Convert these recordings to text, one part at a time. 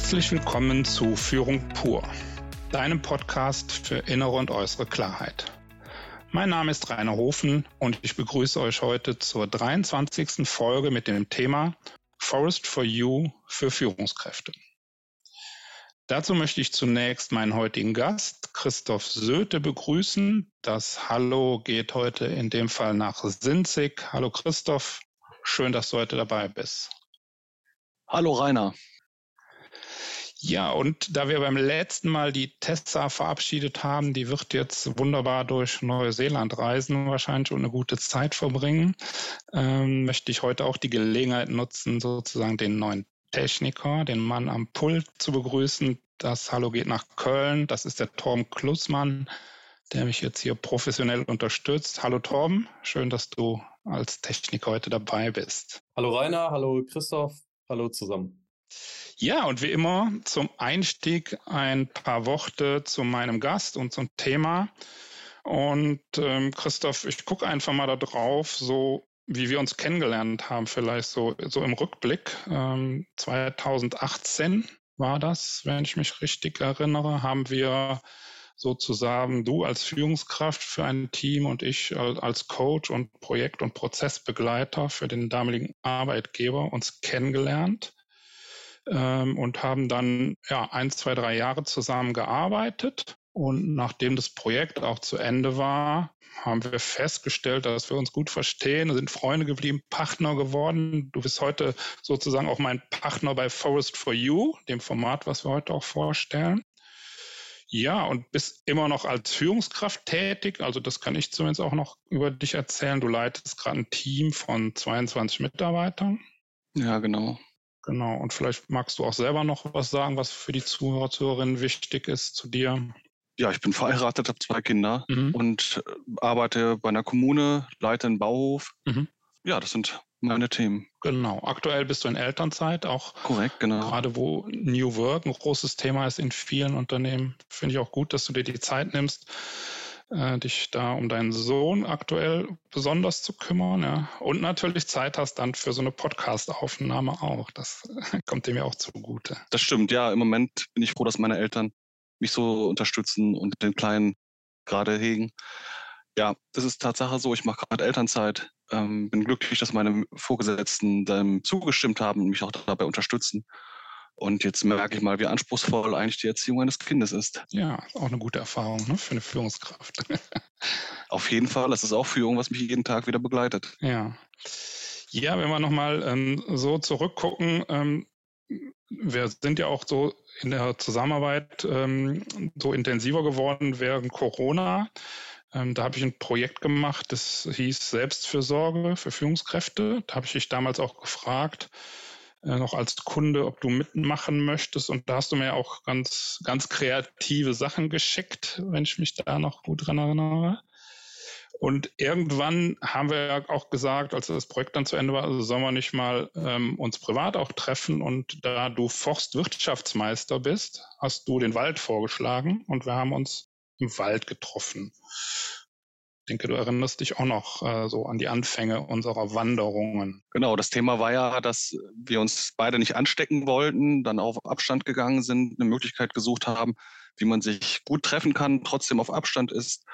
Herzlich willkommen zu Führung pur, deinem Podcast für innere und äußere Klarheit. Mein Name ist Rainer Hofen und ich begrüße euch heute zur 23. Folge mit dem Thema Forest for You für Führungskräfte. Dazu möchte ich zunächst meinen heutigen Gast, Christoph Söte, begrüßen. Das Hallo geht heute in dem Fall nach Sinzig. Hallo Christoph, schön, dass du heute dabei bist. Hallo Rainer. Ja, und da wir beim letzten Mal die Tessa verabschiedet haben, die wird jetzt wunderbar durch Neuseeland reisen wahrscheinlich und eine gute Zeit verbringen, ähm, möchte ich heute auch die Gelegenheit nutzen, sozusagen den neuen Techniker, den Mann am Pult zu begrüßen. Das Hallo geht nach Köln. Das ist der Torben Klussmann, der mich jetzt hier professionell unterstützt. Hallo Torben, schön, dass du als Techniker heute dabei bist. Hallo Rainer, hallo Christoph, hallo zusammen. Ja, und wie immer zum Einstieg ein paar Worte zu meinem Gast und zum Thema. Und ähm, Christoph, ich gucke einfach mal da drauf, so wie wir uns kennengelernt haben, vielleicht so, so im Rückblick. Ähm, 2018 war das, wenn ich mich richtig erinnere, haben wir sozusagen du als Führungskraft für ein Team und ich als Coach und Projekt- und Prozessbegleiter für den damaligen Arbeitgeber uns kennengelernt ähm, und haben dann ja ein, zwei, drei Jahre zusammen gearbeitet. Und nachdem das Projekt auch zu Ende war, haben wir festgestellt, dass wir uns gut verstehen, sind Freunde geblieben, Partner geworden. Du bist heute sozusagen auch mein Partner bei Forest for You, dem Format, was wir heute auch vorstellen. Ja, und bist immer noch als Führungskraft tätig. Also das kann ich zumindest auch noch über dich erzählen. Du leitest gerade ein Team von 22 Mitarbeitern. Ja, genau. Genau. Und vielleicht magst du auch selber noch was sagen, was für die Zuhörer, Zuhörerinnen wichtig ist zu dir. Ja, ich bin verheiratet, habe zwei Kinder mhm. und äh, arbeite bei einer Kommune, leite einen Bauhof. Mhm. Ja, das sind meine Themen. Genau. Aktuell bist du in Elternzeit, auch korrekt, genau. Gerade wo New Work ein großes Thema ist in vielen Unternehmen, finde ich auch gut, dass du dir die Zeit nimmst, äh, dich da um deinen Sohn aktuell besonders zu kümmern. Ja. Und natürlich Zeit hast dann für so eine Podcast-Aufnahme auch. Das kommt dem ja auch zugute. Das stimmt, ja. Im Moment bin ich froh, dass meine Eltern mich so unterstützen und den Kleinen gerade hegen. Ja, das ist Tatsache so. Ich mache gerade Elternzeit. Ähm, bin glücklich, dass meine Vorgesetzten dem zugestimmt haben und mich auch dabei unterstützen. Und jetzt merke ich mal, wie anspruchsvoll eigentlich die Erziehung eines Kindes ist. Ja, auch eine gute Erfahrung ne, für eine Führungskraft. Auf jeden Fall. Das ist auch Führung, was mich jeden Tag wieder begleitet. Ja. Ja, wenn wir nochmal ähm, so zurückgucken, ähm, wir sind ja auch so in der Zusammenarbeit ähm, so intensiver geworden während Corona. Ähm, da habe ich ein Projekt gemacht, das hieß Selbstfürsorge für Führungskräfte. Da habe ich dich damals auch gefragt, noch als Kunde, ob du mitmachen möchtest. Und da hast du mir auch ganz, ganz kreative Sachen geschickt, wenn ich mich da noch gut dran erinnere. Und irgendwann haben wir ja auch gesagt, als das Projekt dann zu Ende war, also sollen wir nicht mal ähm, uns privat auch treffen. Und da du Forstwirtschaftsmeister bist, hast du den Wald vorgeschlagen und wir haben uns im Wald getroffen denke, du erinnerst dich auch noch äh, so an die Anfänge unserer Wanderungen. Genau, das Thema war ja, dass wir uns beide nicht anstecken wollten, dann auf Abstand gegangen sind, eine Möglichkeit gesucht haben, wie man sich gut treffen kann, trotzdem auf Abstand ist.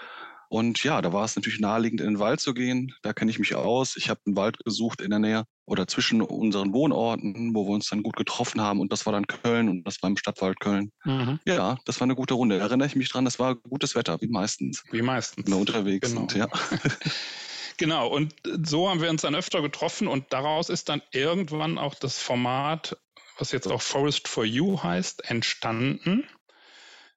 Und ja, da war es natürlich naheliegend, in den Wald zu gehen. Da kenne ich mich aus. Ich habe einen Wald gesucht in der Nähe oder zwischen unseren Wohnorten, wo wir uns dann gut getroffen haben. Und das war dann Köln und das war im Stadtwald Köln. Mhm. Ja, das war eine gute Runde. Da erinnere ich mich dran, das war gutes Wetter, wie meistens. Wie meistens. Wenn wir unterwegs genau. sind, ja. Genau, und so haben wir uns dann öfter getroffen und daraus ist dann irgendwann auch das Format, was jetzt auch Forest for You heißt, entstanden.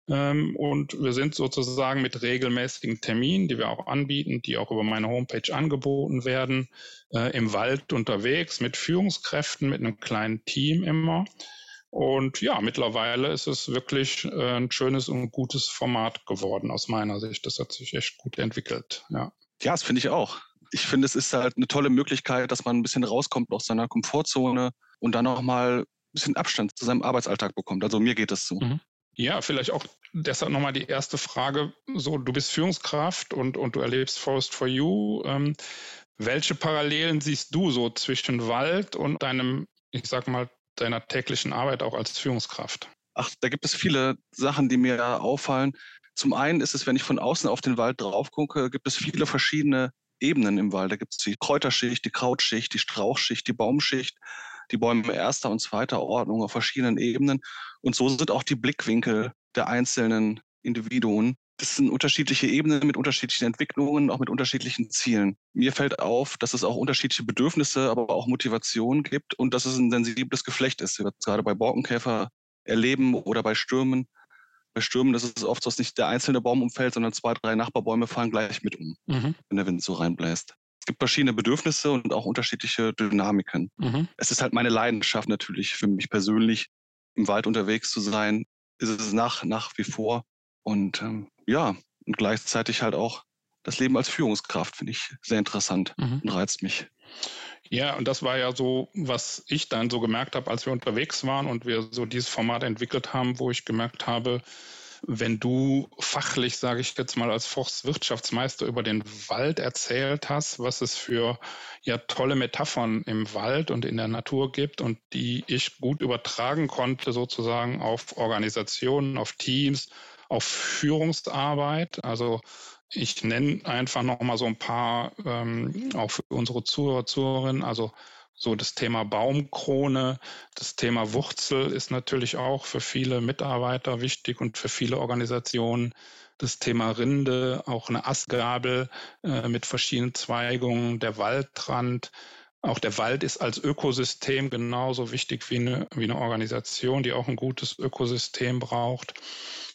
Ähm, und wir sind sozusagen mit regelmäßigen Terminen, die wir auch anbieten, die auch über meine Homepage angeboten werden, äh, im Wald unterwegs mit Führungskräften, mit einem kleinen Team immer. Und ja, mittlerweile ist es wirklich äh, ein schönes und gutes Format geworden aus meiner Sicht. Das hat sich echt gut entwickelt. Ja, ja das finde ich auch. Ich finde, es ist halt eine tolle Möglichkeit, dass man ein bisschen rauskommt aus seiner Komfortzone und dann auch mal ein bisschen Abstand zu seinem Arbeitsalltag bekommt. Also mir geht das so. Mhm. Ja, vielleicht auch deshalb nochmal die erste Frage. So, du bist Führungskraft und, und du erlebst Forest for You. Ähm, welche Parallelen siehst du so zwischen Wald und deinem, ich sag mal, deiner täglichen Arbeit auch als Führungskraft? Ach, da gibt es viele Sachen, die mir auffallen. Zum einen ist es, wenn ich von außen auf den Wald drauf gucke, gibt es viele verschiedene Ebenen im Wald. Da gibt es die Kräuterschicht, die Krautschicht, die Strauchschicht, die Baumschicht, die Bäume erster und zweiter Ordnung auf verschiedenen Ebenen. Und so sind auch die Blickwinkel der einzelnen Individuen. Das sind unterschiedliche Ebenen mit unterschiedlichen Entwicklungen, auch mit unterschiedlichen Zielen. Mir fällt auf, dass es auch unterschiedliche Bedürfnisse, aber auch Motivationen gibt und dass es ein sensibles Geflecht ist. Gerade bei Borkenkäfer erleben oder bei Stürmen. Bei Stürmen ist es oft so, dass nicht der einzelne Baum umfällt, sondern zwei, drei Nachbarbäume fallen gleich mit um, mhm. wenn der Wind so reinbläst. Es gibt verschiedene Bedürfnisse und auch unterschiedliche Dynamiken. Mhm. Es ist halt meine Leidenschaft natürlich für mich persönlich, im Wald unterwegs zu sein. Ist es nach, nach wie vor. Und ähm, ja, und gleichzeitig halt auch das Leben als Führungskraft finde ich sehr interessant mhm. und reizt mich. Ja, und das war ja so, was ich dann so gemerkt habe, als wir unterwegs waren und wir so dieses Format entwickelt haben, wo ich gemerkt habe, wenn du fachlich, sage ich jetzt mal, als Forstwirtschaftsmeister über den Wald erzählt hast, was es für ja tolle Metaphern im Wald und in der Natur gibt und die ich gut übertragen konnte, sozusagen auf Organisationen, auf Teams, auf Führungsarbeit. Also ich nenne einfach noch mal so ein paar, ähm, auch für unsere Zuhörer, Zuhörerinnen, also so das Thema Baumkrone, das Thema Wurzel ist natürlich auch für viele Mitarbeiter wichtig und für viele Organisationen. Das Thema Rinde, auch eine Astgabel äh, mit verschiedenen Zweigungen, der Waldrand. Auch der Wald ist als Ökosystem genauso wichtig wie eine, wie eine Organisation, die auch ein gutes Ökosystem braucht.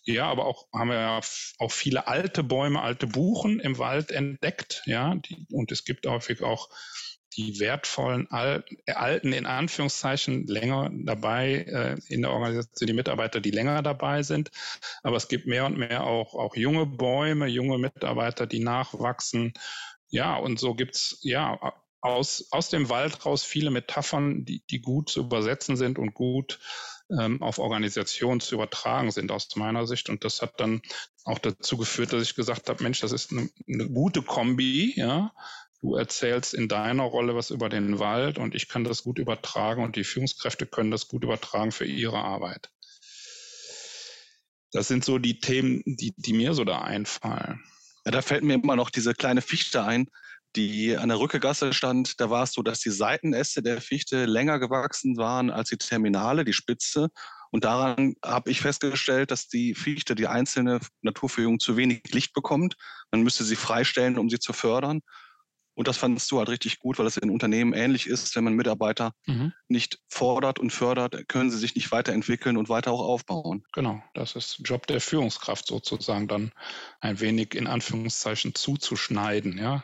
Ja, aber auch haben wir ja auch viele alte Bäume, alte Buchen im Wald entdeckt. Ja, die, und es gibt häufig auch die wertvollen alten in Anführungszeichen länger dabei äh, in der Organisation, die Mitarbeiter, die länger dabei sind. Aber es gibt mehr und mehr auch, auch junge Bäume, junge Mitarbeiter, die nachwachsen. Ja, und so gibt's ja aus, aus dem Wald raus viele Metaphern, die, die gut zu übersetzen sind und gut ähm, auf Organisationen zu übertragen sind aus meiner Sicht. Und das hat dann auch dazu geführt, dass ich gesagt habe, Mensch, das ist eine, eine gute Kombi, ja. Du erzählst in deiner Rolle was über den Wald und ich kann das gut übertragen und die Führungskräfte können das gut übertragen für ihre Arbeit. Das sind so die Themen, die, die mir so da einfallen. Ja, da fällt mir immer noch diese kleine Fichte ein, die an der Rückegasse stand, da war es so, dass die Seitenäste der Fichte länger gewachsen waren als die Terminale, die Spitze. Und daran habe ich festgestellt, dass die Fichte, die einzelne Naturführung zu wenig Licht bekommt. Man müsste sie freistellen, um sie zu fördern. Und das fandest du halt richtig gut, weil es in Unternehmen ähnlich ist. Wenn man Mitarbeiter mhm. nicht fordert und fördert, können sie sich nicht weiterentwickeln und weiter auch aufbauen. Genau, das ist Job der Führungskraft sozusagen, dann ein wenig in Anführungszeichen zuzuschneiden, ja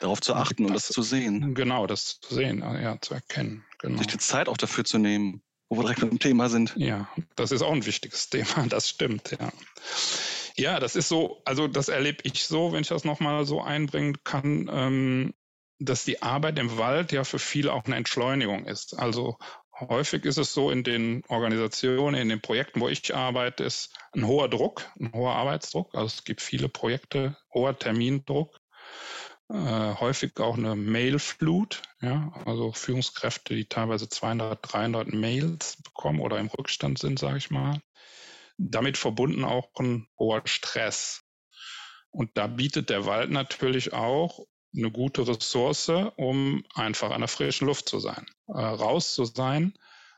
darauf zu achten und das, das, zu sehen. Genau, das zu sehen, ja, zu erkennen. Genau. Sich die Zeit auch dafür zu nehmen, wo wir direkt beim Thema sind. Ja, das ist auch ein wichtiges Thema, das stimmt, ja. Ja, das ist so, also das erlebe ich so, wenn ich das nochmal so einbringen kann, ähm, dass die Arbeit im Wald ja für viele auch eine Entschleunigung ist. Also häufig ist es so in den Organisationen, in den Projekten, wo ich arbeite, ist ein hoher Druck, ein hoher Arbeitsdruck. Also es gibt viele Projekte, hoher Termindruck äh, häufig auch eine Mailflut, ja, also Führungskräfte, die teilweise 200, 300 Mails bekommen oder im Rückstand sind, sage ich mal. Damit verbunden auch ein hoher Stress. Und da bietet der Wald natürlich auch eine gute Ressource, um einfach an der frischen Luft zu sein, äh, raus zu sein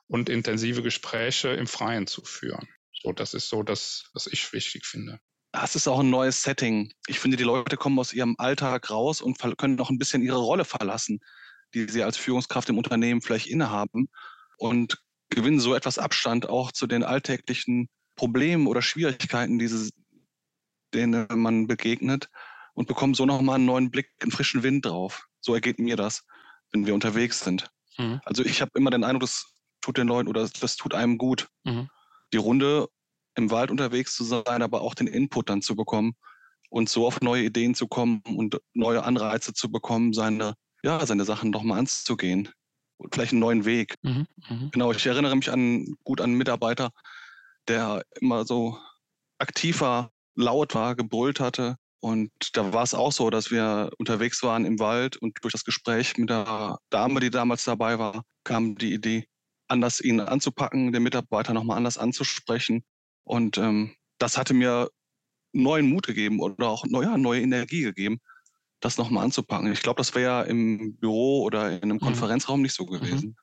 und intensive Gespräche im Freien zu führen. So, das ist so das, was ich wichtig finde das ist auch ein neues Setting. Ich finde, die Leute kommen aus ihrem Alltag raus und können noch ein bisschen ihre Rolle verlassen, die sie als Führungskraft im Unternehmen vielleicht innehaben und gewinnen so etwas Abstand auch zu den alltäglichen Problemen oder Schwierigkeiten, die sie, denen man begegnet und bekommen so nochmal einen neuen Blick, einen frischen Wind drauf. So ergeht mir das, wenn wir unterwegs sind. Mhm. Also ich habe immer den Eindruck, das tut den Leuten oder das tut einem gut. Mhm. Die Runde im Wald unterwegs zu sein, aber auch den Input dann zu bekommen und so auf neue Ideen zu kommen und neue Anreize zu bekommen, seine, ja, seine Sachen doch mal anzugehen. Und vielleicht einen neuen Weg. Mhm, mh. Genau, ich erinnere mich an, gut an einen Mitarbeiter, der immer so aktiver, laut war, gebrüllt hatte. Und da war es auch so, dass wir unterwegs waren im Wald und durch das Gespräch mit der Dame, die damals dabei war, kam die Idee, anders ihn anzupacken, den Mitarbeiter nochmal anders anzusprechen. Und ähm, das hatte mir neuen Mut gegeben oder auch ja, neue Energie gegeben, das nochmal anzupacken. Ich glaube, das wäre ja im Büro oder in einem mhm. Konferenzraum nicht so mhm. gewesen.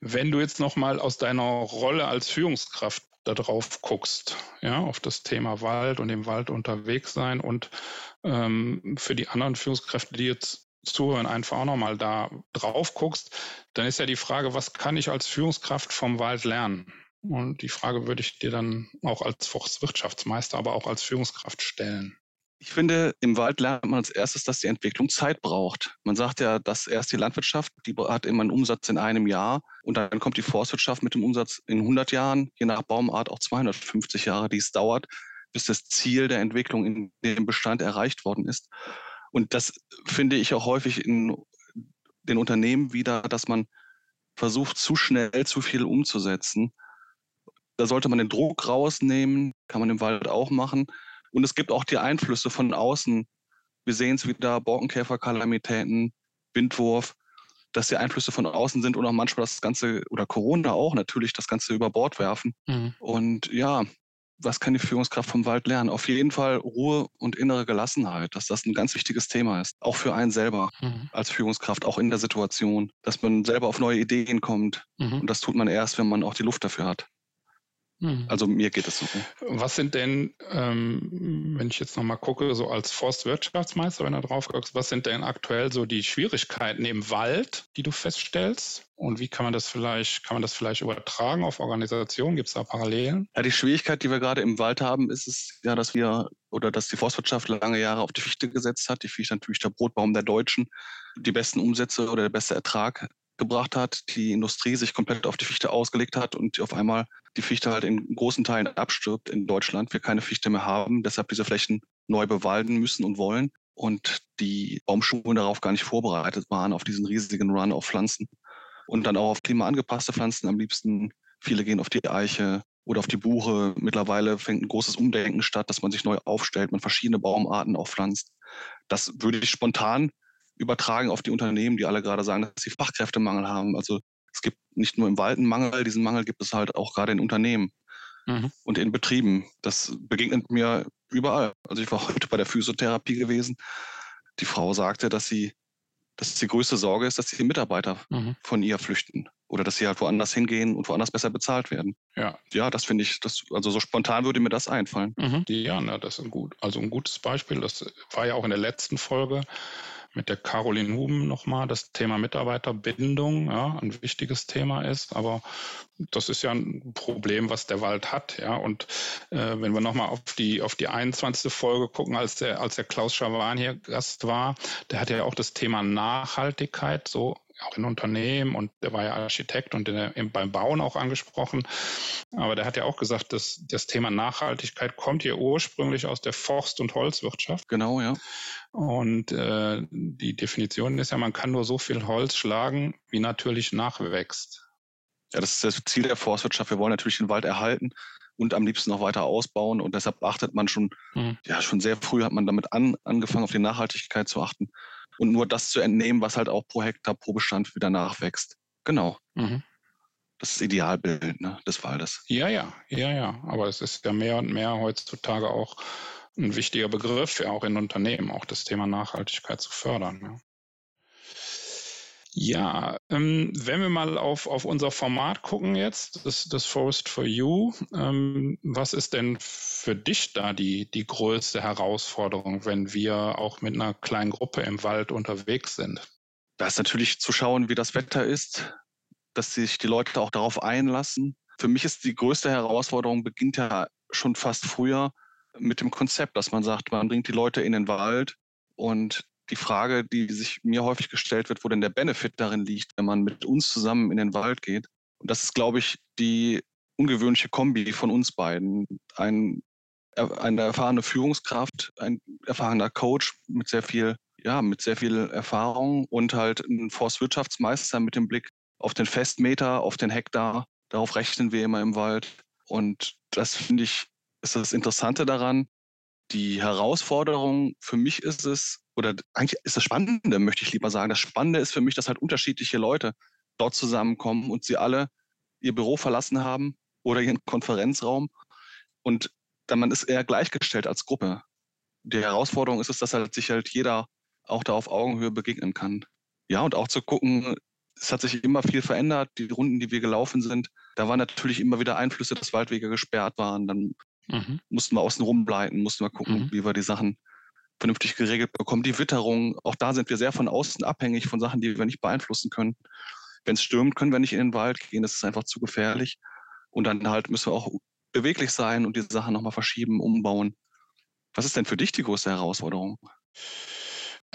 Wenn du jetzt nochmal aus deiner Rolle als Führungskraft darauf guckst, ja, auf das Thema Wald und im Wald unterwegs sein und ähm, für die anderen Führungskräfte, die jetzt zuhören, einfach auch nochmal da drauf guckst, dann ist ja die Frage, was kann ich als Führungskraft vom Wald lernen? Und die Frage würde ich dir dann auch als Forstwirtschaftsmeister, aber auch als Führungskraft stellen. Ich finde, im Wald lernt man als erstes, dass die Entwicklung Zeit braucht. Man sagt ja, dass erst die Landwirtschaft, die hat immer einen Umsatz in einem Jahr und dann kommt die Forstwirtschaft mit dem Umsatz in 100 Jahren, je nach Baumart auch 250 Jahre, die es dauert, bis das Ziel der Entwicklung in dem Bestand erreicht worden ist. Und das finde ich auch häufig in den Unternehmen wieder, dass man versucht, zu schnell zu viel umzusetzen da sollte man den Druck rausnehmen, kann man im Wald auch machen. Und es gibt auch die Einflüsse von außen. Wir sehen es wieder, Borkenkäferkalamitäten, Windwurf, dass die Einflüsse von außen sind und auch manchmal das Ganze, oder Corona auch natürlich, das Ganze über Bord werfen. Mhm. Und ja, was kann die Führungskraft vom Wald lernen? Auf jeden Fall Ruhe und innere Gelassenheit, dass das ein ganz wichtiges Thema ist. Auch für einen selber mhm. als Führungskraft, auch in der Situation, dass man selber auf neue Ideen kommt. Mhm. Und das tut man erst, wenn man auch die Luft dafür hat. Mhm. Also mir geht es so. Was sind denn, ähm, wenn ich jetzt nochmal gucke, so als Forstwirtschaftsmeister, wenn du drauf guckst, was sind denn aktuell so die Schwierigkeiten im Wald, die du feststellst? Und wie kann man das vielleicht, kann man das vielleicht übertragen auf Organisationen? Gibt es da Parallelen? Ja, die Schwierigkeit, die wir gerade im Wald haben, ist es ja, dass wir oder dass die Forstwirtschaft lange Jahre auf die Fichte gesetzt hat. Die Fichte natürlich der Brotbaum der Deutschen, die besten Umsätze oder der beste Ertrag gebracht hat, die Industrie sich komplett auf die Fichte ausgelegt hat und auf einmal die Fichte halt in großen Teilen abstirbt in Deutschland, wir keine Fichte mehr haben, deshalb diese Flächen neu bewalden müssen und wollen und die Baumschulen darauf gar nicht vorbereitet waren, auf diesen riesigen Run auf Pflanzen und dann auch auf klimaangepasste Pflanzen am liebsten. Viele gehen auf die Eiche oder auf die Buche. Mittlerweile fängt ein großes Umdenken statt, dass man sich neu aufstellt, man verschiedene Baumarten aufpflanzt. Das würde ich spontan übertragen auf die Unternehmen, die alle gerade sagen, dass sie Fachkräftemangel haben. Also es gibt nicht nur im Wald einen Mangel, diesen Mangel gibt es halt auch gerade in Unternehmen mhm. und in Betrieben. Das begegnet mir überall. Also ich war heute bei der Physiotherapie gewesen. Die Frau sagte, dass sie, dass die größte Sorge ist, dass die Mitarbeiter mhm. von ihr flüchten oder dass sie halt woanders hingehen und woanders besser bezahlt werden. Ja, ja, das finde ich, das, also so spontan würde mir das einfallen. Mhm. Ja, na, das ist ein gut, also ein gutes Beispiel. Das war ja auch in der letzten Folge mit der Caroline Huben nochmal das Thema Mitarbeiterbindung, ja, ein wichtiges Thema ist. Aber das ist ja ein Problem, was der Wald hat, ja. Und äh, wenn wir nochmal auf die, auf die 21. Folge gucken, als der, als der Klaus Schawan hier Gast war, der hat ja auch das Thema Nachhaltigkeit so auch in Unternehmen und der war ja Architekt und der, beim Bauen auch angesprochen. Aber der hat ja auch gesagt, dass das Thema Nachhaltigkeit kommt hier ursprünglich aus der Forst- und Holzwirtschaft. Genau, ja. Und äh, die Definition ist ja, man kann nur so viel Holz schlagen, wie natürlich nachwächst. Ja, das ist das Ziel der Forstwirtschaft. Wir wollen natürlich den Wald erhalten und am liebsten noch weiter ausbauen. Und deshalb achtet man schon, mhm. ja, schon sehr früh hat man damit an, angefangen, auf die Nachhaltigkeit zu achten und nur das zu entnehmen, was halt auch pro Hektar, pro Bestand wieder nachwächst. Genau. Mhm. Das ist das Idealbild ne, des Waldes. Ja, ja, ja, ja. Aber es ist ja mehr und mehr heutzutage auch ein wichtiger Begriff, ja auch in Unternehmen, auch das Thema Nachhaltigkeit zu fördern. Ja. Ja, ähm, wenn wir mal auf, auf unser Format gucken jetzt, das, das Forest for You, ähm, was ist denn für dich da die, die größte Herausforderung, wenn wir auch mit einer kleinen Gruppe im Wald unterwegs sind? Da ist natürlich zu schauen, wie das Wetter ist, dass sich die Leute auch darauf einlassen. Für mich ist die größte Herausforderung, beginnt ja schon fast früher mit dem Konzept, dass man sagt, man bringt die Leute in den Wald und die Frage, die sich mir häufig gestellt wird, wo denn der Benefit darin liegt, wenn man mit uns zusammen in den Wald geht. Und das ist, glaube ich, die ungewöhnliche Kombi von uns beiden. Ein, eine erfahrene Führungskraft, ein erfahrener Coach mit sehr viel, ja, mit sehr viel Erfahrung und halt ein Forstwirtschaftsmeister mit dem Blick auf den Festmeter, auf den Hektar. Darauf rechnen wir immer im Wald. Und das finde ich, ist das Interessante daran. Die Herausforderung für mich ist es, oder eigentlich ist das Spannende, möchte ich lieber sagen. Das Spannende ist für mich, dass halt unterschiedliche Leute dort zusammenkommen und sie alle ihr Büro verlassen haben oder ihren Konferenzraum. Und dann man ist eher gleichgestellt als Gruppe. Die Herausforderung ist es, dass halt sich halt jeder auch da auf Augenhöhe begegnen kann. Ja, und auch zu gucken, es hat sich immer viel verändert. Die Runden, die wir gelaufen sind, da waren natürlich immer wieder Einflüsse, dass Waldwege gesperrt waren. Dann mhm. mussten wir außen rumbleiten, mussten wir gucken, mhm. wie wir die Sachen vernünftig geregelt bekommen. Die Witterung, auch da sind wir sehr von außen abhängig von Sachen, die wir nicht beeinflussen können. Wenn es stürmt, können wir nicht in den Wald gehen, das ist einfach zu gefährlich. Und dann halt müssen wir auch beweglich sein und die Sachen nochmal verschieben, umbauen. Was ist denn für dich die größte Herausforderung?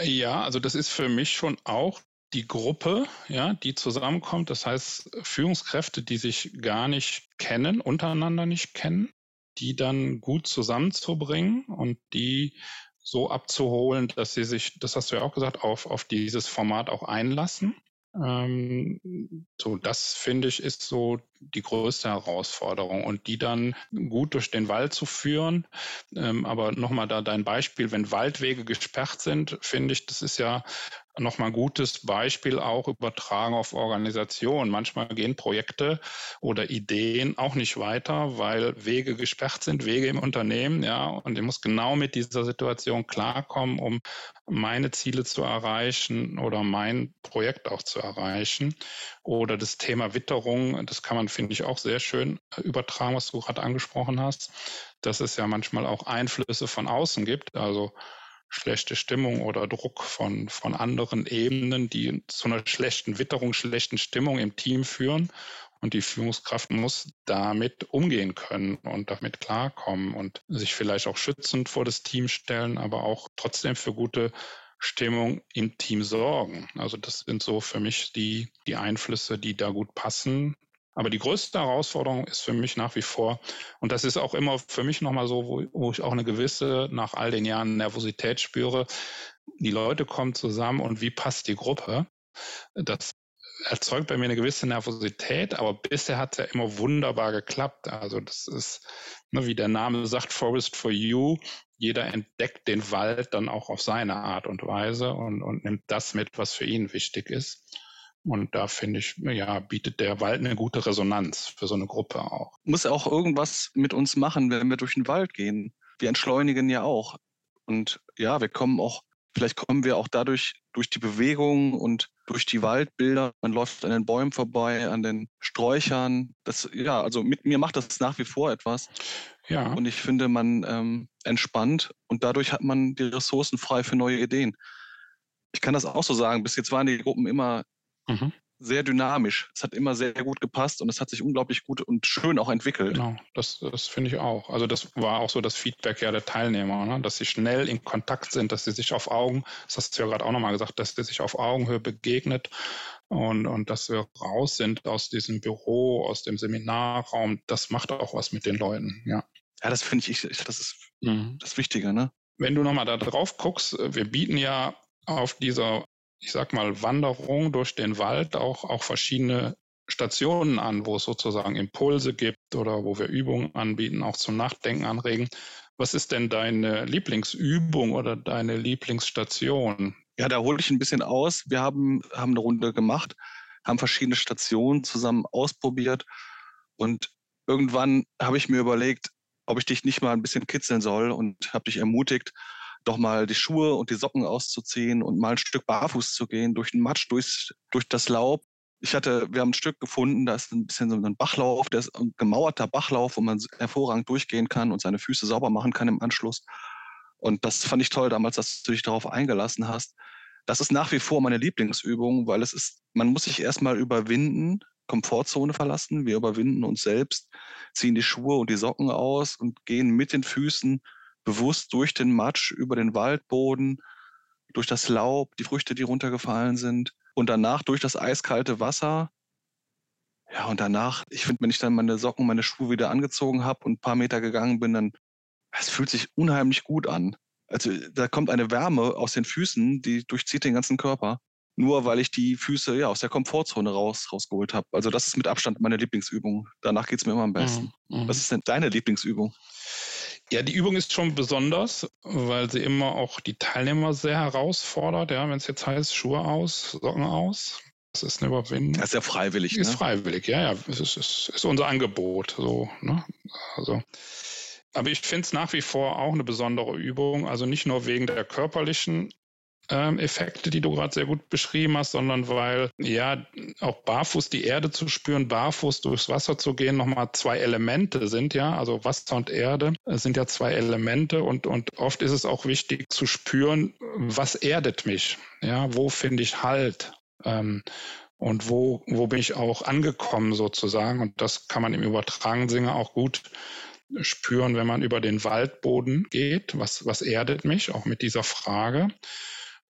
Ja, also das ist für mich schon auch die Gruppe, ja, die zusammenkommt. Das heißt, Führungskräfte, die sich gar nicht kennen, untereinander nicht kennen, die dann gut zusammenzubringen und die so abzuholen, dass sie sich, das hast du ja auch gesagt, auf, auf dieses Format auch einlassen. Ähm, so, das finde ich ist so die größte Herausforderung und die dann gut durch den Wald zu führen. Ähm, aber nochmal da dein Beispiel, wenn Waldwege gesperrt sind, finde ich, das ist ja nochmal ein gutes Beispiel auch übertragen auf Organisationen. Manchmal gehen Projekte oder Ideen auch nicht weiter, weil Wege gesperrt sind, Wege im Unternehmen, ja, und ich muss genau mit dieser Situation klarkommen, um meine Ziele zu erreichen oder mein Projekt auch zu erreichen. Oder das Thema Witterung, das kann man, finde ich, auch sehr schön übertragen, was du gerade angesprochen hast, dass es ja manchmal auch Einflüsse von außen gibt. Also schlechte Stimmung oder Druck von, von anderen Ebenen, die zu einer schlechten Witterung, schlechten Stimmung im Team führen. Und die Führungskraft muss damit umgehen können und damit klarkommen und sich vielleicht auch schützend vor das Team stellen, aber auch trotzdem für gute Stimmung im Team sorgen. Also das sind so für mich die, die Einflüsse, die da gut passen. Aber die größte Herausforderung ist für mich nach wie vor, und das ist auch immer für mich nochmal so, wo, wo ich auch eine gewisse, nach all den Jahren Nervosität spüre. Die Leute kommen zusammen und wie passt die Gruppe? Das erzeugt bei mir eine gewisse Nervosität, aber bisher hat es ja immer wunderbar geklappt. Also das ist, ne, wie der Name sagt, Forest for You. Jeder entdeckt den Wald dann auch auf seine Art und Weise und, und nimmt das mit, was für ihn wichtig ist. Und da finde ich, ja, bietet der Wald eine gute Resonanz für so eine Gruppe auch. Muss auch irgendwas mit uns machen, wenn wir durch den Wald gehen. Wir entschleunigen ja auch. Und ja, wir kommen auch, vielleicht kommen wir auch dadurch durch die Bewegung und durch die Waldbilder. Man läuft an den Bäumen vorbei, an den Sträuchern. Das, ja, also mit mir macht das nach wie vor etwas. Ja. Und ich finde, man ähm, entspannt und dadurch hat man die Ressourcen frei für neue Ideen. Ich kann das auch so sagen. Bis jetzt waren die Gruppen immer Mhm. Sehr dynamisch. Es hat immer sehr gut gepasst und es hat sich unglaublich gut und schön auch entwickelt. Genau, das, das finde ich auch. Also das war auch so das Feedback ja der Teilnehmer, ne? dass sie schnell in Kontakt sind, dass sie sich auf Augen, das hast du ja gerade auch nochmal gesagt, dass sie sich auf Augenhöhe begegnet und, und dass wir raus sind aus diesem Büro, aus dem Seminarraum. Das macht auch was mit den Leuten, ja. Ja, das finde ich, das ist mhm. das Wichtige, ne? Wenn du nochmal da drauf guckst, wir bieten ja auf dieser ich sag mal, Wanderung durch den Wald auch, auch verschiedene Stationen an, wo es sozusagen Impulse gibt oder wo wir Übungen anbieten, auch zum Nachdenken anregen. Was ist denn deine Lieblingsübung oder deine Lieblingsstation? Ja, da hole ich ein bisschen aus. Wir haben, haben eine Runde gemacht, haben verschiedene Stationen zusammen ausprobiert und irgendwann habe ich mir überlegt, ob ich dich nicht mal ein bisschen kitzeln soll und habe dich ermutigt, doch mal die Schuhe und die Socken auszuziehen und mal ein Stück barfuß zu gehen, durch den Matsch, durch, durch das Laub. Ich hatte, wir haben ein Stück gefunden, da ist ein bisschen so ein Bachlauf, der ist ein gemauerter Bachlauf, wo man hervorragend durchgehen kann und seine Füße sauber machen kann im Anschluss. Und das fand ich toll damals, dass du dich darauf eingelassen hast. Das ist nach wie vor meine Lieblingsübung, weil es ist, man muss sich erstmal überwinden, Komfortzone verlassen. Wir überwinden uns selbst, ziehen die Schuhe und die Socken aus und gehen mit den Füßen bewusst durch den Matsch, über den Waldboden, durch das Laub, die Früchte, die runtergefallen sind und danach durch das eiskalte Wasser. Ja, und danach, ich finde, wenn ich dann meine Socken, meine Schuhe wieder angezogen habe und ein paar Meter gegangen bin, dann, es fühlt sich unheimlich gut an. Also da kommt eine Wärme aus den Füßen, die durchzieht den ganzen Körper. Nur weil ich die Füße ja aus der Komfortzone raus, rausgeholt habe. Also das ist mit Abstand meine Lieblingsübung. Danach geht es mir immer am besten. Mhm, mhm. Was ist denn deine Lieblingsübung? Ja, die Übung ist schon besonders, weil sie immer auch die Teilnehmer sehr herausfordert. Ja, wenn es jetzt heißt, Schuhe aus, Socken aus. Das ist eine Überwindung. Das ist ja freiwillig. Ist ne? freiwillig, ja, ja. Es ist, ist, ist unser Angebot. So, ne? Also. Aber ich finde es nach wie vor auch eine besondere Übung. Also nicht nur wegen der körperlichen ähm, Effekte, die du gerade sehr gut beschrieben hast, sondern weil ja auch barfuß die Erde zu spüren, barfuß durchs Wasser zu gehen, nochmal zwei Elemente sind ja, also Wasser und Erde sind ja zwei Elemente und, und oft ist es auch wichtig zu spüren, was erdet mich, ja, wo finde ich Halt. Ähm, und wo, wo bin ich auch angekommen sozusagen. Und das kann man im übertragenen Sinne auch gut spüren, wenn man über den Waldboden geht. Was, was erdet mich? Auch mit dieser Frage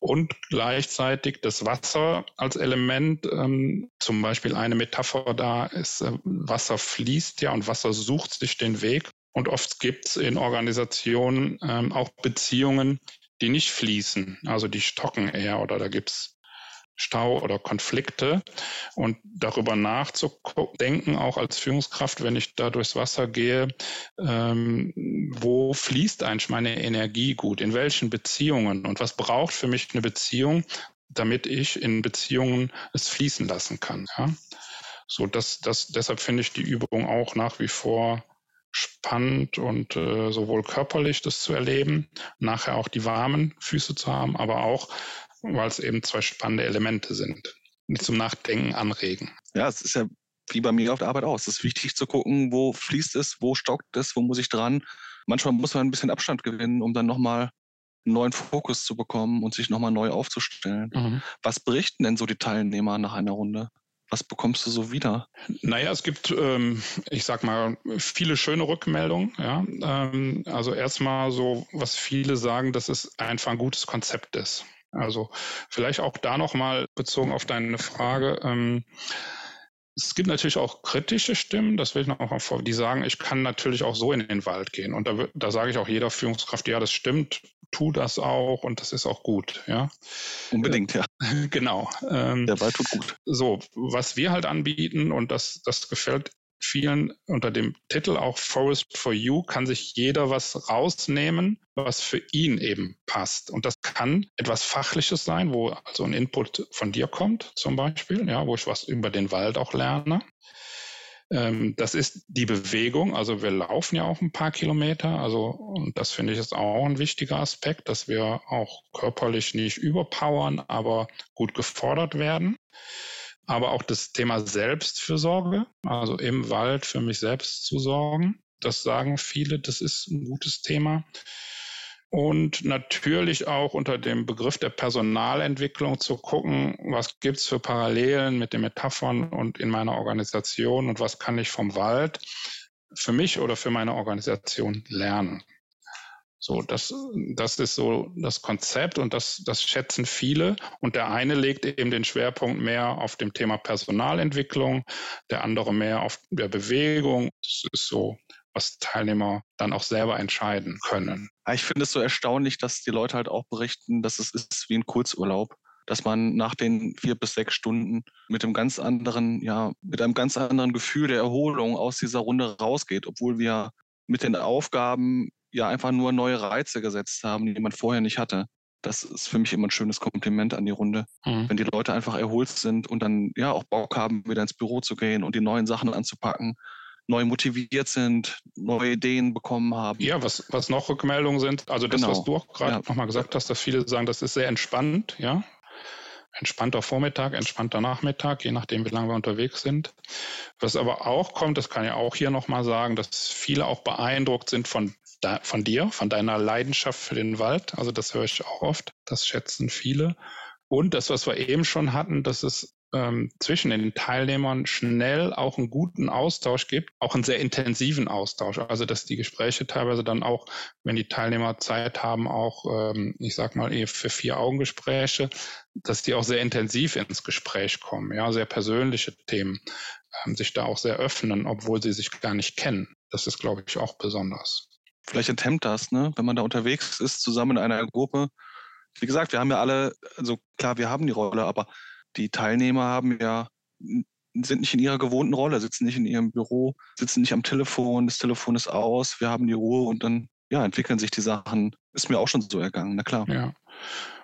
und gleichzeitig das Wasser als Element. Ähm, zum Beispiel eine Metapher da ist, äh, Wasser fließt ja und Wasser sucht sich den Weg. Und oft gibt es in Organisationen ähm, auch Beziehungen, die nicht fließen, also die stocken eher oder da gibt es Stau oder Konflikte und darüber nachzudenken, auch als Führungskraft, wenn ich da durchs Wasser gehe, ähm, wo fließt eigentlich meine Energie gut, in welchen Beziehungen und was braucht für mich eine Beziehung, damit ich in Beziehungen es fließen lassen kann. Ja? So, das, das, deshalb finde ich die Übung auch nach wie vor spannend und äh, sowohl körperlich das zu erleben, nachher auch die warmen Füße zu haben, aber auch weil es eben zwei spannende Elemente sind, die zum Nachdenken anregen. Ja, es ist ja wie bei mir auf der Arbeit auch. Es ist wichtig zu gucken, wo fließt es, wo stockt es, wo muss ich dran. Manchmal muss man ein bisschen Abstand gewinnen, um dann nochmal einen neuen Fokus zu bekommen und sich nochmal neu aufzustellen. Mhm. Was berichten denn so die Teilnehmer nach einer Runde? Was bekommst du so wieder? Naja, es gibt, ähm, ich sag mal, viele schöne Rückmeldungen. Ja? Ähm, also erstmal so, was viele sagen, dass es einfach ein gutes Konzept ist. Also vielleicht auch da nochmal bezogen auf deine Frage. Ähm, es gibt natürlich auch kritische Stimmen, das will ich noch mal vor, die sagen, ich kann natürlich auch so in den Wald gehen. Und da, da sage ich auch jeder Führungskraft, ja, das stimmt, tu das auch und das ist auch gut, ja. Unbedingt, ja. Genau. Ähm, Der Wald tut gut. So, was wir halt anbieten und das, das gefällt vielen unter dem Titel auch Forest for You kann sich jeder was rausnehmen, was für ihn eben passt. Und das kann etwas Fachliches sein, wo also ein Input von dir kommt, zum Beispiel, ja, wo ich was über den Wald auch lerne. Ähm, das ist die Bewegung. Also wir laufen ja auch ein paar Kilometer. Also, und das finde ich ist auch ein wichtiger Aspekt, dass wir auch körperlich nicht überpowern, aber gut gefordert werden aber auch das Thema Selbstfürsorge, also im Wald für mich selbst zu sorgen. Das sagen viele, das ist ein gutes Thema. Und natürlich auch unter dem Begriff der Personalentwicklung zu gucken, was gibt's für Parallelen mit den Metaphern und in meiner Organisation und was kann ich vom Wald für mich oder für meine Organisation lernen. So, das, das ist so das Konzept und das, das schätzen viele. Und der eine legt eben den Schwerpunkt mehr auf dem Thema Personalentwicklung, der andere mehr auf der Bewegung. Das ist so, was Teilnehmer dann auch selber entscheiden können. Ich finde es so erstaunlich, dass die Leute halt auch berichten, dass es ist wie ein Kurzurlaub dass man nach den vier bis sechs Stunden mit einem ganz anderen, ja, mit einem ganz anderen Gefühl der Erholung aus dieser Runde rausgeht, obwohl wir mit den Aufgaben ja einfach nur neue Reize gesetzt haben, die man vorher nicht hatte. Das ist für mich immer ein schönes Kompliment an die Runde. Mhm. Wenn die Leute einfach erholt sind und dann ja auch Bock haben, wieder ins Büro zu gehen und die neuen Sachen anzupacken, neu motiviert sind, neue Ideen bekommen haben. Ja, was, was noch Rückmeldungen sind, also das, genau. was du auch gerade ja. nochmal gesagt hast, dass viele sagen, das ist sehr entspannt, ja. Entspannter Vormittag, entspannter Nachmittag, je nachdem, wie lange wir unterwegs sind. Was aber auch kommt, das kann ich auch hier nochmal sagen, dass viele auch beeindruckt sind von von dir, von deiner Leidenschaft für den Wald. Also das höre ich auch oft. Das schätzen viele. Und das, was wir eben schon hatten, dass es ähm, zwischen den Teilnehmern schnell auch einen guten Austausch gibt, auch einen sehr intensiven Austausch. Also dass die Gespräche teilweise dann auch, wenn die Teilnehmer Zeit haben, auch, ähm, ich sag mal, für vier Augengespräche, dass die auch sehr intensiv ins Gespräch kommen, ja, sehr persönliche Themen, ähm, sich da auch sehr öffnen, obwohl sie sich gar nicht kennen. Das ist, glaube ich, auch besonders vielleicht enthemmt das, ne? wenn man da unterwegs ist, zusammen in einer Gruppe. Wie gesagt, wir haben ja alle, also klar, wir haben die Rolle, aber die Teilnehmer haben ja, sind nicht in ihrer gewohnten Rolle, sitzen nicht in ihrem Büro, sitzen nicht am Telefon, das Telefon ist aus, wir haben die Ruhe und dann ja, entwickeln sich die Sachen. Ist mir auch schon so ergangen, na klar. Ja.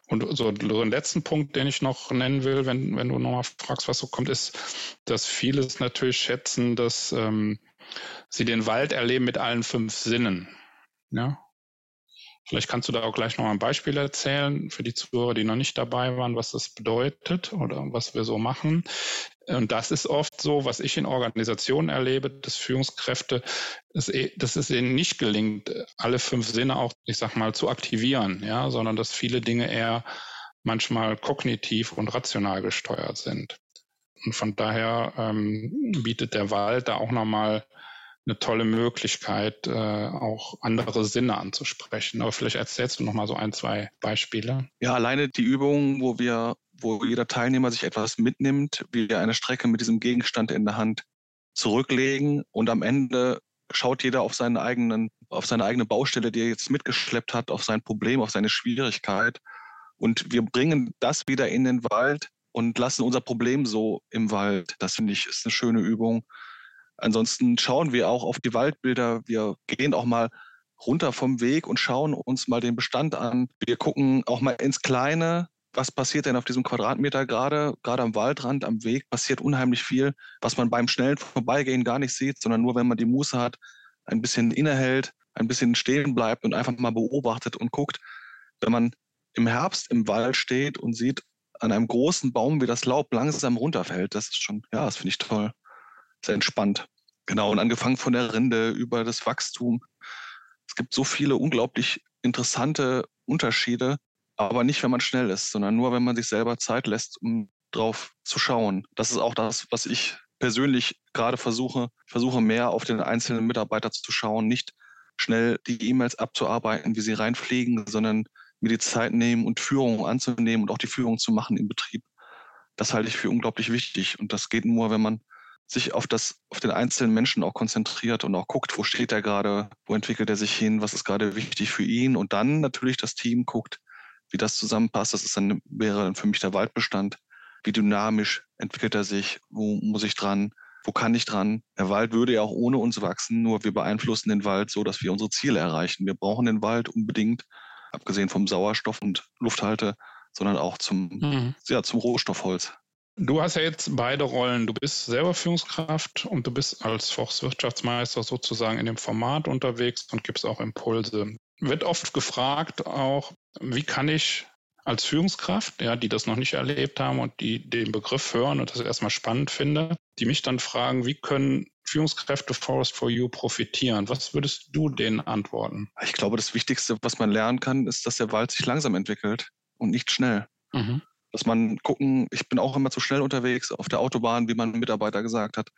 Und so den letzten Punkt, den ich noch nennen will, wenn, wenn du nochmal fragst, was so kommt, ist, dass viele es natürlich schätzen, dass ähm, sie den Wald erleben mit allen fünf Sinnen. Ja? Vielleicht kannst du da auch gleich nochmal ein Beispiel erzählen für die Zuhörer, die noch nicht dabei waren, was das bedeutet oder was wir so machen. Und das ist oft so, was ich in Organisationen erlebe, dass Führungskräfte, dass, es ihnen nicht gelingt, alle fünf Sinne auch, ich sag mal, zu aktivieren, ja, sondern dass viele Dinge eher manchmal kognitiv und rational gesteuert sind. Und von daher ähm, bietet der Wald da auch nochmal eine tolle Möglichkeit, äh, auch andere Sinne anzusprechen. Aber vielleicht erzählst du noch mal so ein, zwei Beispiele. Ja, alleine die Übungen, wo wir, wo jeder Teilnehmer sich etwas mitnimmt, wie wir eine Strecke mit diesem Gegenstand in der Hand zurücklegen und am Ende schaut jeder auf seinen eigenen, auf seine eigene Baustelle, die er jetzt mitgeschleppt hat, auf sein Problem, auf seine Schwierigkeit. Und wir bringen das wieder in den Wald und lassen unser Problem so im Wald. Das finde ich ist eine schöne Übung. Ansonsten schauen wir auch auf die Waldbilder. Wir gehen auch mal runter vom Weg und schauen uns mal den Bestand an. Wir gucken auch mal ins Kleine. Was passiert denn auf diesem Quadratmeter gerade? Gerade am Waldrand, am Weg passiert unheimlich viel, was man beim schnellen Vorbeigehen gar nicht sieht, sondern nur, wenn man die Muße hat, ein bisschen innehält, ein bisschen stehen bleibt und einfach mal beobachtet und guckt. Wenn man im Herbst im Wald steht und sieht an einem großen Baum, wie das Laub langsam runterfällt, das ist schon, ja, das finde ich toll sehr entspannt. Genau, und angefangen von der Rinde über das Wachstum. Es gibt so viele unglaublich interessante Unterschiede, aber nicht, wenn man schnell ist, sondern nur, wenn man sich selber Zeit lässt, um drauf zu schauen. Das ist auch das, was ich persönlich gerade versuche, versuche mehr auf den einzelnen Mitarbeiter zu schauen, nicht schnell die E-Mails abzuarbeiten, wie sie reinfliegen, sondern mir die Zeit nehmen und Führung anzunehmen und auch die Führung zu machen im Betrieb. Das halte ich für unglaublich wichtig. Und das geht nur, wenn man sich auf das, auf den einzelnen Menschen auch konzentriert und auch guckt, wo steht er gerade, wo entwickelt er sich hin, was ist gerade wichtig für ihn und dann natürlich das Team guckt, wie das zusammenpasst. Das ist dann, wäre dann für mich der Waldbestand. Wie dynamisch entwickelt er sich? Wo muss ich dran? Wo kann ich dran? Der Wald würde ja auch ohne uns wachsen, nur wir beeinflussen den Wald so, dass wir unsere Ziele erreichen. Wir brauchen den Wald unbedingt, abgesehen vom Sauerstoff und Lufthalte, sondern auch zum, mhm. ja, zum Rohstoffholz. Du hast ja jetzt beide Rollen. Du bist selber Führungskraft und du bist als Volkswirtschaftsmeister sozusagen in dem Format unterwegs und gibst auch Impulse. Wird oft gefragt auch, wie kann ich als Führungskraft, ja, die das noch nicht erlebt haben und die den Begriff hören und das erstmal spannend finde, die mich dann fragen, wie können Führungskräfte Forest for You profitieren? Was würdest du denen antworten? Ich glaube, das Wichtigste, was man lernen kann, ist, dass der Wald sich langsam entwickelt und nicht schnell. Mhm dass man gucken, ich bin auch immer zu schnell unterwegs auf der Autobahn, wie mein Mitarbeiter gesagt hat.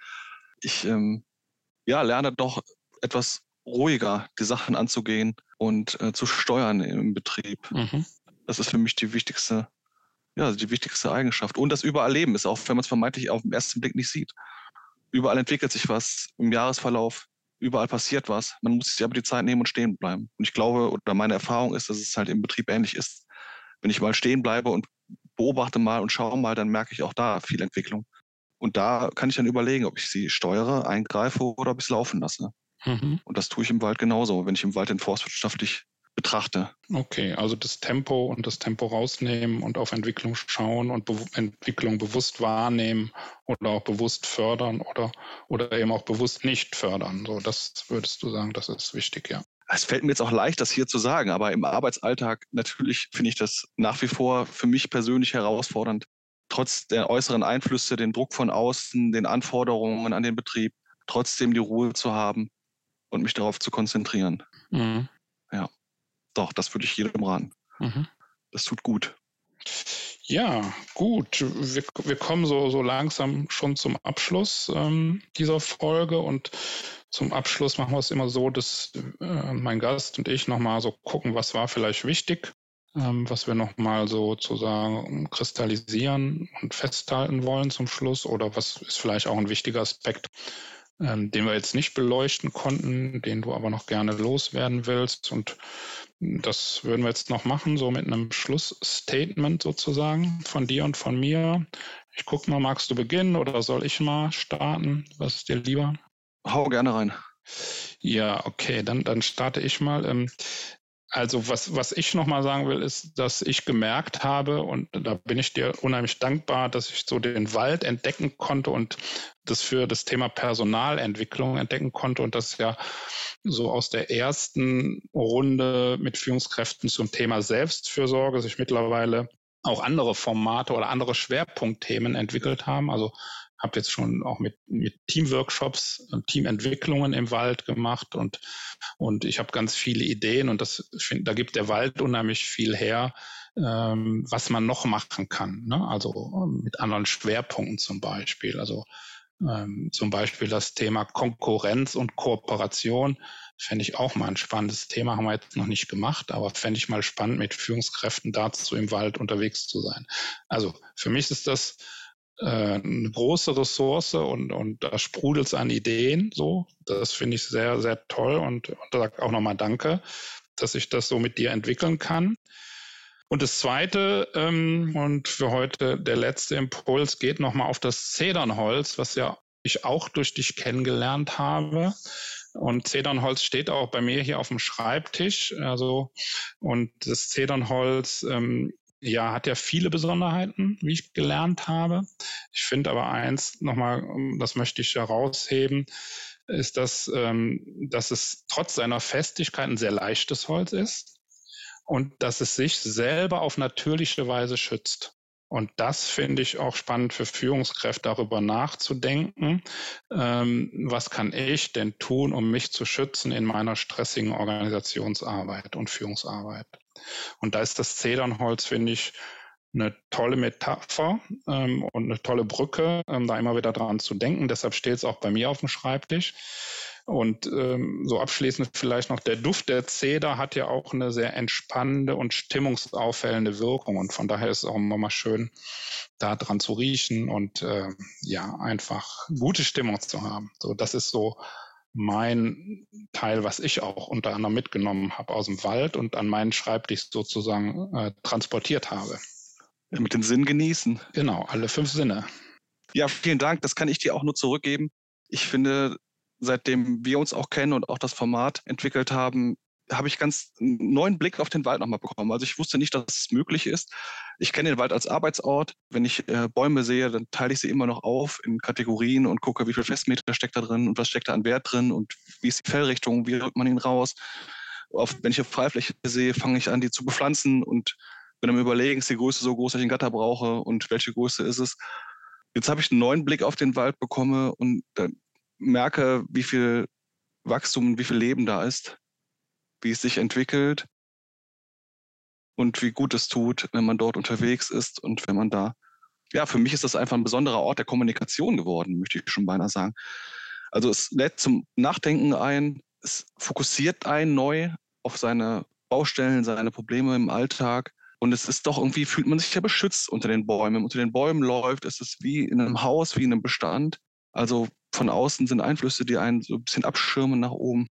Ich ähm, ja, lerne doch etwas ruhiger die Sachen anzugehen und äh, zu steuern im Betrieb. Mhm. Das ist für mich die wichtigste, ja, die wichtigste Eigenschaft. Und das Übererleben ist auch, wenn man es vermeintlich auf den ersten Blick nicht sieht. Überall entwickelt sich was im Jahresverlauf, überall passiert was. Man muss sich aber die Zeit nehmen und stehen bleiben. Und ich glaube, oder meine Erfahrung ist, dass es halt im Betrieb ähnlich ist. Wenn ich mal stehen bleibe und beobachte mal und schaue mal, dann merke ich auch da viel Entwicklung. Und da kann ich dann überlegen, ob ich sie steuere, eingreife oder ob ich es laufen lasse. Mhm. Und das tue ich im Wald genauso, wenn ich im Wald den forstwirtschaftlich betrachte. Okay, also das Tempo und das Tempo rausnehmen und auf Entwicklung schauen und Be Entwicklung bewusst wahrnehmen oder auch bewusst fördern oder, oder eben auch bewusst nicht fördern. So, das würdest du sagen, das ist wichtig, ja. Es fällt mir jetzt auch leicht, das hier zu sagen, aber im Arbeitsalltag natürlich finde ich das nach wie vor für mich persönlich herausfordernd, trotz der äußeren Einflüsse, den Druck von außen, den Anforderungen an den Betrieb, trotzdem die Ruhe zu haben und mich darauf zu konzentrieren. Mhm. Ja, doch, das würde ich jedem raten. Mhm. Das tut gut. Ja, gut. Wir, wir kommen so, so langsam schon zum Abschluss ähm, dieser Folge und zum Abschluss machen wir es immer so, dass äh, mein Gast und ich nochmal so gucken, was war vielleicht wichtig, ähm, was wir nochmal sozusagen kristallisieren und festhalten wollen zum Schluss oder was ist vielleicht auch ein wichtiger Aspekt, ähm, den wir jetzt nicht beleuchten konnten, den du aber noch gerne loswerden willst. Und das würden wir jetzt noch machen, so mit einem Schlussstatement sozusagen von dir und von mir. Ich gucke mal, magst du beginnen oder soll ich mal starten? Was ist dir lieber? Hau gerne rein. Ja, okay, dann, dann starte ich mal. Ähm, Also was, was ich nochmal sagen will, ist, dass ich gemerkt habe, und da bin ich dir unheimlich dankbar, dass ich so den Wald entdecken konnte und das für das Thema Personalentwicklung entdecken konnte und das ja so aus der ersten Runde mit Führungskräften zum Thema Selbstfürsorge sich mittlerweile auch andere Formate oder andere Schwerpunktthemen entwickelt haben. Also habe jetzt schon auch mit, mit Teamworkshops, Teamentwicklungen im Wald gemacht und, und ich habe ganz viele Ideen und das find, da gibt der Wald unheimlich viel her, ähm, was man noch machen kann. Ne? Also mit anderen Schwerpunkten zum Beispiel. Also ähm, zum Beispiel das Thema Konkurrenz und Kooperation fände ich auch mal ein spannendes Thema, haben wir jetzt noch nicht gemacht, aber fände ich mal spannend, mit Führungskräften dazu im Wald unterwegs zu sein. Also für mich ist das äh, eine große Ressource und, und da sprudelt es an Ideen. So, das finde ich sehr, sehr toll und, und da sage auch nochmal Danke, dass ich das so mit dir entwickeln kann. Und das zweite ähm, und für heute der letzte Impuls geht nochmal auf das Zedernholz, was ja ich auch durch dich kennengelernt habe. Und Zedernholz steht auch bei mir hier auf dem Schreibtisch. Also, und das Zedernholz ähm, ja, hat ja viele Besonderheiten, wie ich gelernt habe. Ich finde aber eins nochmal, das möchte ich herausheben, ist, dass, ähm, dass es trotz seiner Festigkeit ein sehr leichtes Holz ist und dass es sich selber auf natürliche Weise schützt. Und das finde ich auch spannend für Führungskräfte, darüber nachzudenken, ähm, was kann ich denn tun, um mich zu schützen in meiner stressigen Organisationsarbeit und Führungsarbeit. Und da ist das Zedernholz, finde ich, eine tolle Metapher ähm, und eine tolle Brücke, ähm, da immer wieder dran zu denken. Deshalb steht es auch bei mir auf dem Schreibtisch. Und ähm, so abschließend vielleicht noch, der Duft der Zeder hat ja auch eine sehr entspannende und stimmungsaufhellende Wirkung. Und von daher ist es auch immer mal schön, da dran zu riechen und äh, ja, einfach gute Stimmung zu haben. So, das ist so mein Teil, was ich auch unter anderem mitgenommen habe aus dem Wald und an meinen Schreibtisch sozusagen äh, transportiert habe. Ja, mit dem Sinn genießen. Genau, alle fünf Sinne. Ja, vielen Dank. Das kann ich dir auch nur zurückgeben. Ich finde, seitdem wir uns auch kennen und auch das Format entwickelt haben, habe ich ganz neuen Blick auf den Wald nochmal bekommen. Also ich wusste nicht, dass es möglich ist. Ich kenne den Wald als Arbeitsort. Wenn ich äh, Bäume sehe, dann teile ich sie immer noch auf in Kategorien und gucke, wie viel Festmeter steckt da drin und was steckt da an Wert drin und wie ist die Fellrichtung, wie rückt man ihn raus. Auf, wenn ich eine Freifläche sehe, fange ich an, die zu bepflanzen und bin am Überlegen, ist die Größe so groß, dass ich einen Gatter brauche und welche Größe ist es. Jetzt habe ich einen neuen Blick auf den Wald bekommen und merke, wie viel Wachstum, wie viel Leben da ist, wie es sich entwickelt und wie gut es tut, wenn man dort unterwegs ist und wenn man da, ja, für mich ist das einfach ein besonderer Ort der Kommunikation geworden, möchte ich schon beinahe sagen. Also es lädt zum Nachdenken ein, es fokussiert einen neu auf seine Baustellen, seine Probleme im Alltag. Und es ist doch irgendwie, fühlt man sich ja beschützt unter den Bäumen. Unter den Bäumen läuft, es ist wie in einem Haus, wie in einem Bestand. Also von außen sind Einflüsse, die einen so ein bisschen abschirmen nach oben.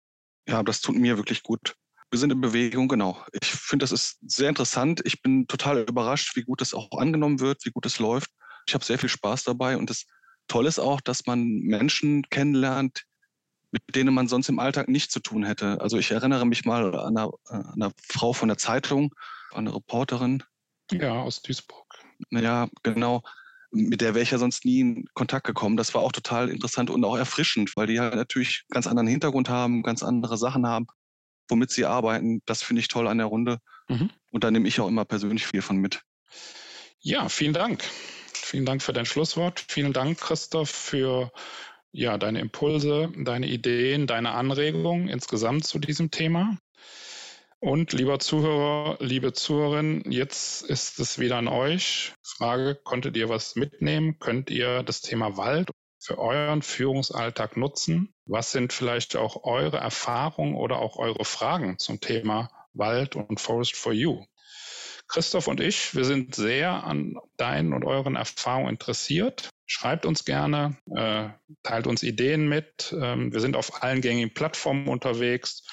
Ja, das tut mir wirklich gut. Wir sind in Bewegung, genau. Ich finde, das ist sehr interessant. Ich bin total überrascht, wie gut das auch angenommen wird, wie gut es läuft. Ich habe sehr viel Spaß dabei und das Tolle ist auch, dass man Menschen kennenlernt, mit denen man sonst im Alltag nichts zu tun hätte. Also ich erinnere mich mal an eine, an eine Frau von der Zeitung, eine Reporterin. Ja, aus Duisburg. Ja, genau mit der wäre ich ja sonst nie in Kontakt gekommen. Das war auch total interessant und auch erfrischend, weil die halt natürlich ganz anderen Hintergrund haben, ganz andere Sachen haben, womit sie arbeiten. Das finde ich toll an der Runde. Mhm. Und da nehme ich auch immer persönlich viel von mit. Ja, vielen Dank. Vielen Dank für dein Schlusswort. Vielen Dank, Christoph, für ja, deine Impulse, deine Ideen, deine Anregungen insgesamt zu diesem Thema. Und lieber Zuhörer, liebe Zuhörerin, jetzt ist es wieder an euch. Frage, konntet ihr was mitnehmen? Könnt ihr das Thema Wald für euren Führungsalltag nutzen? Was sind vielleicht auch eure Erfahrungen oder auch eure Fragen zum Thema Wald und Forest for You? Christoph und ich, wir sind sehr an deinen und euren Erfahrungen interessiert. Schreibt uns gerne, äh, teilt uns Ideen mit. Ähm, wir sind auf allen gängigen Plattformen unterwegs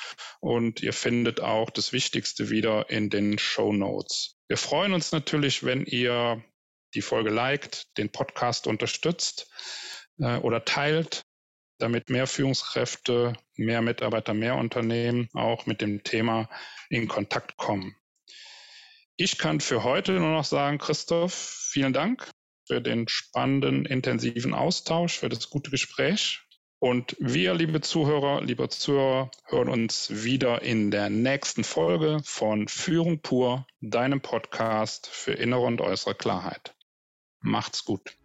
und ihr findet auch das Wichtigste wieder in den Show Notes. Wir freuen uns natürlich, wenn ihr die Folge liked, den Podcast unterstützt äh, oder teilt damit mehr Führungskräfte, mehr Mitarbeiter, mehr Unternehmen auch mit dem Thema in Kontakt kommen. Ich kann für heute nur noch sagen, Christoph, vielen Dank für den spannenden, intensiven Austausch, für das gute Gespräch. Und wir, liebe Zuhörer, liebe Zuhörer, hören uns wieder in der nächsten Folge von Führung pur, deinem Podcast für innere und äußere Klarheit. Macht's gut.